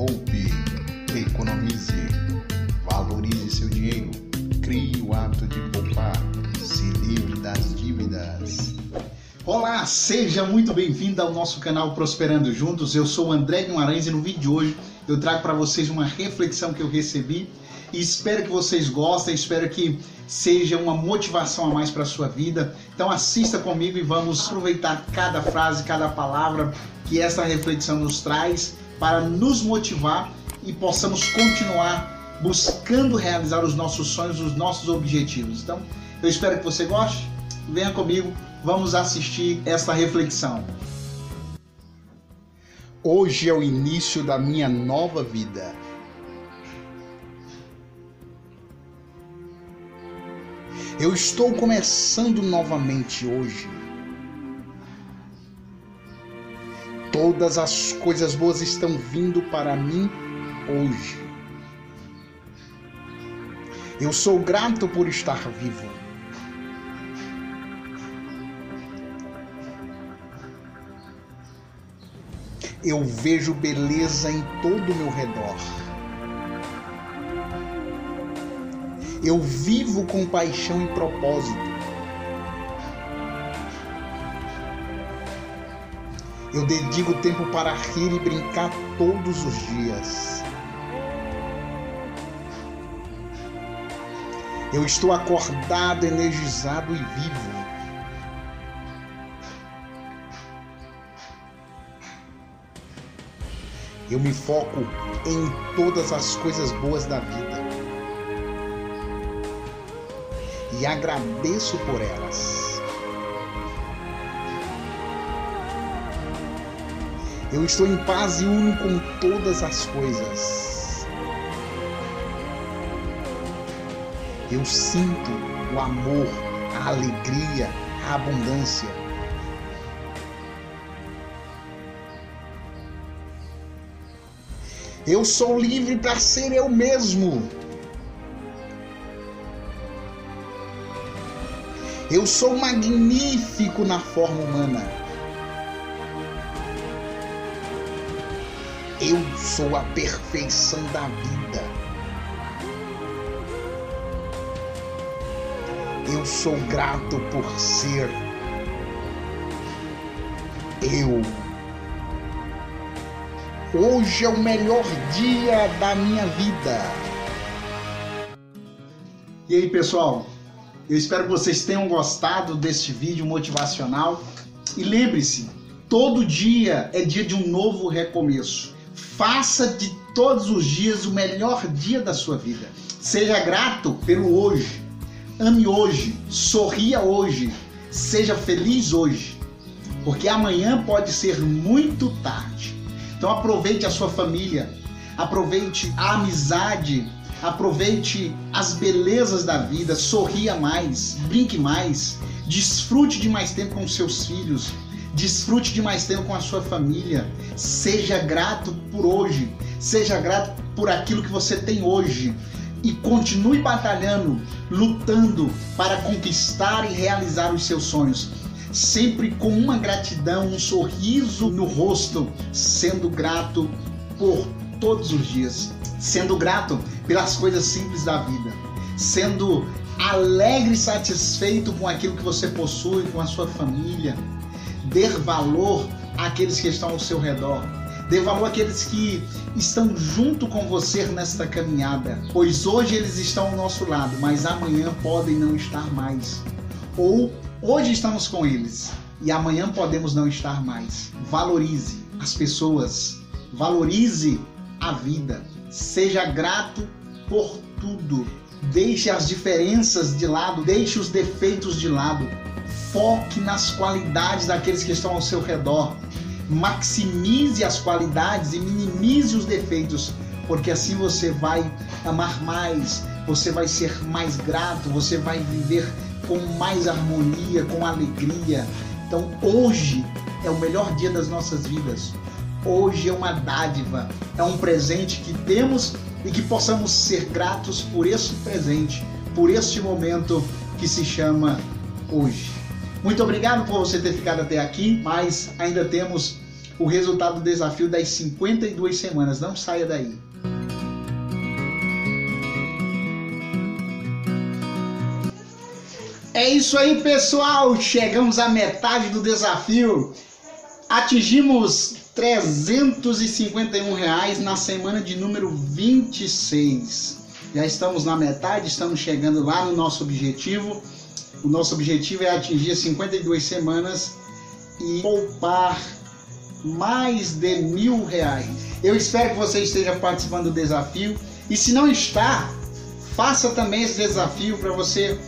Poupe, economize, valorize seu dinheiro, crie o hábito de poupar, se livre das dívidas. Olá, seja muito bem-vindo ao nosso canal Prosperando Juntos. Eu sou o André Guimarães e no vídeo de hoje eu trago para vocês uma reflexão que eu recebi e espero que vocês gostem, espero que seja uma motivação a mais para a sua vida. Então assista comigo e vamos aproveitar cada frase, cada palavra que essa reflexão nos traz para nos motivar e possamos continuar buscando realizar os nossos sonhos, os nossos objetivos. Então, eu espero que você goste. Venha comigo, vamos assistir essa reflexão. Hoje é o início da minha nova vida. Eu estou começando novamente hoje. Todas as coisas boas estão vindo para mim hoje. Eu sou grato por estar vivo. Eu vejo beleza em todo o meu redor. Eu vivo com paixão e propósito. Eu dedico tempo para rir e brincar todos os dias. Eu estou acordado, energizado e vivo. Eu me foco em todas as coisas boas da vida e agradeço por elas. Eu estou em paz e uno com todas as coisas. Eu sinto o amor, a alegria, a abundância. Eu sou livre para ser eu mesmo. Eu sou magnífico na forma humana. Eu sou a perfeição da vida. Eu sou grato por ser eu. Hoje é o melhor dia da minha vida. E aí, pessoal? Eu espero que vocês tenham gostado deste vídeo motivacional. E lembre-se, todo dia é dia de um novo recomeço. Faça de todos os dias o melhor dia da sua vida. Seja grato pelo hoje. Ame hoje. Sorria hoje. Seja feliz hoje. Porque amanhã pode ser muito tarde. Então aproveite a sua família. Aproveite a amizade. Aproveite as belezas da vida. Sorria mais. Brinque mais. Desfrute de mais tempo com seus filhos Desfrute de mais tempo com a sua família. Seja grato por hoje. Seja grato por aquilo que você tem hoje. E continue batalhando, lutando para conquistar e realizar os seus sonhos. Sempre com uma gratidão, um sorriso no rosto, sendo grato por todos os dias. Sendo grato pelas coisas simples da vida. Sendo alegre e satisfeito com aquilo que você possui, com a sua família Dê valor àqueles que estão ao seu redor. Dê valor àqueles que estão junto com você nesta caminhada, pois hoje eles estão ao nosso lado, mas amanhã podem não estar mais. Ou hoje estamos com eles e amanhã podemos não estar mais. Valorize as pessoas, valorize a vida, seja grato por tudo. Deixe as diferenças de lado, deixe os defeitos de lado foque nas qualidades daqueles que estão ao seu redor. Maximize as qualidades e minimize os defeitos, porque assim você vai amar mais, você vai ser mais grato, você vai viver com mais harmonia, com alegria. Então, hoje é o melhor dia das nossas vidas. Hoje é uma dádiva, é um presente que temos e que possamos ser gratos por esse presente, por este momento que se chama hoje. Muito obrigado por você ter ficado até aqui, mas ainda temos o resultado do desafio das 52 semanas. Não saia daí. É isso aí, pessoal. Chegamos à metade do desafio. Atingimos 351 reais na semana de número 26. Já estamos na metade, estamos chegando lá no nosso objetivo. O nosso objetivo é atingir 52 semanas e poupar mais de mil reais. Eu espero que você esteja participando do desafio e se não está, faça também esse desafio para você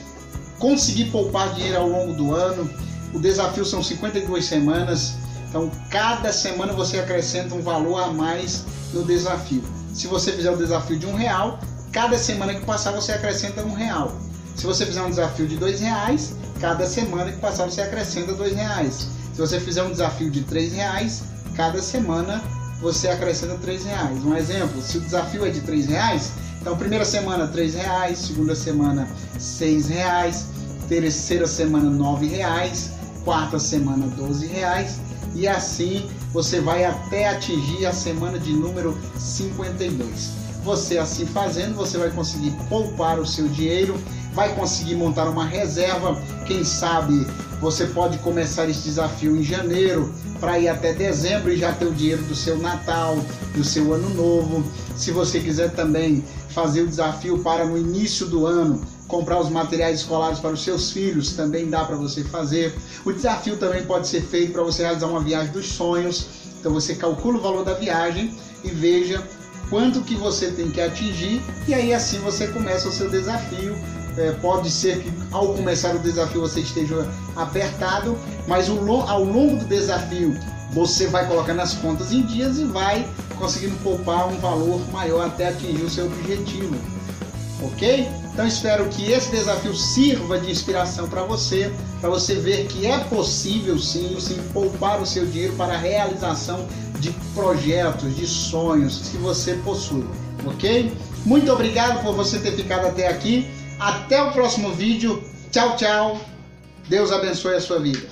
conseguir poupar dinheiro ao longo do ano. O desafio são 52 semanas, então cada semana você acrescenta um valor a mais no desafio. Se você fizer o desafio de um real, cada semana que passar você acrescenta um real. Se você fizer um desafio de dois reais, cada semana que passar você acrescenta dois reais. Se você fizer um desafio de três reais, cada semana você acrescenta três reais. Um exemplo, se o desafio é de três reais, então primeira semana três reais, segunda semana seis reais, terceira semana nove reais, quarta semana doze reais e assim você vai até atingir a semana de número 52. Você assim fazendo, você vai conseguir poupar o seu dinheiro, vai conseguir montar uma reserva, quem sabe você pode começar esse desafio em janeiro para ir até dezembro e já ter o dinheiro do seu Natal, do seu Ano Novo. Se você quiser também fazer o desafio para no início do ano comprar os materiais escolares para os seus filhos, também dá para você fazer. O desafio também pode ser feito para você realizar uma viagem dos sonhos. Então você calcula o valor da viagem e veja quanto que você tem que atingir e aí assim você começa o seu desafio. É, pode ser que ao começar o desafio você esteja apertado, mas ao longo do desafio você vai colocando as contas em dias e vai conseguindo poupar um valor maior até atingir o seu objetivo. Ok? Então espero que esse desafio sirva de inspiração para você, para você ver que é possível sim, sim poupar o seu dinheiro para a realização de projetos, de sonhos que você possui, ok? Muito obrigado por você ter ficado até aqui. Até o próximo vídeo. Tchau, tchau. Deus abençoe a sua vida.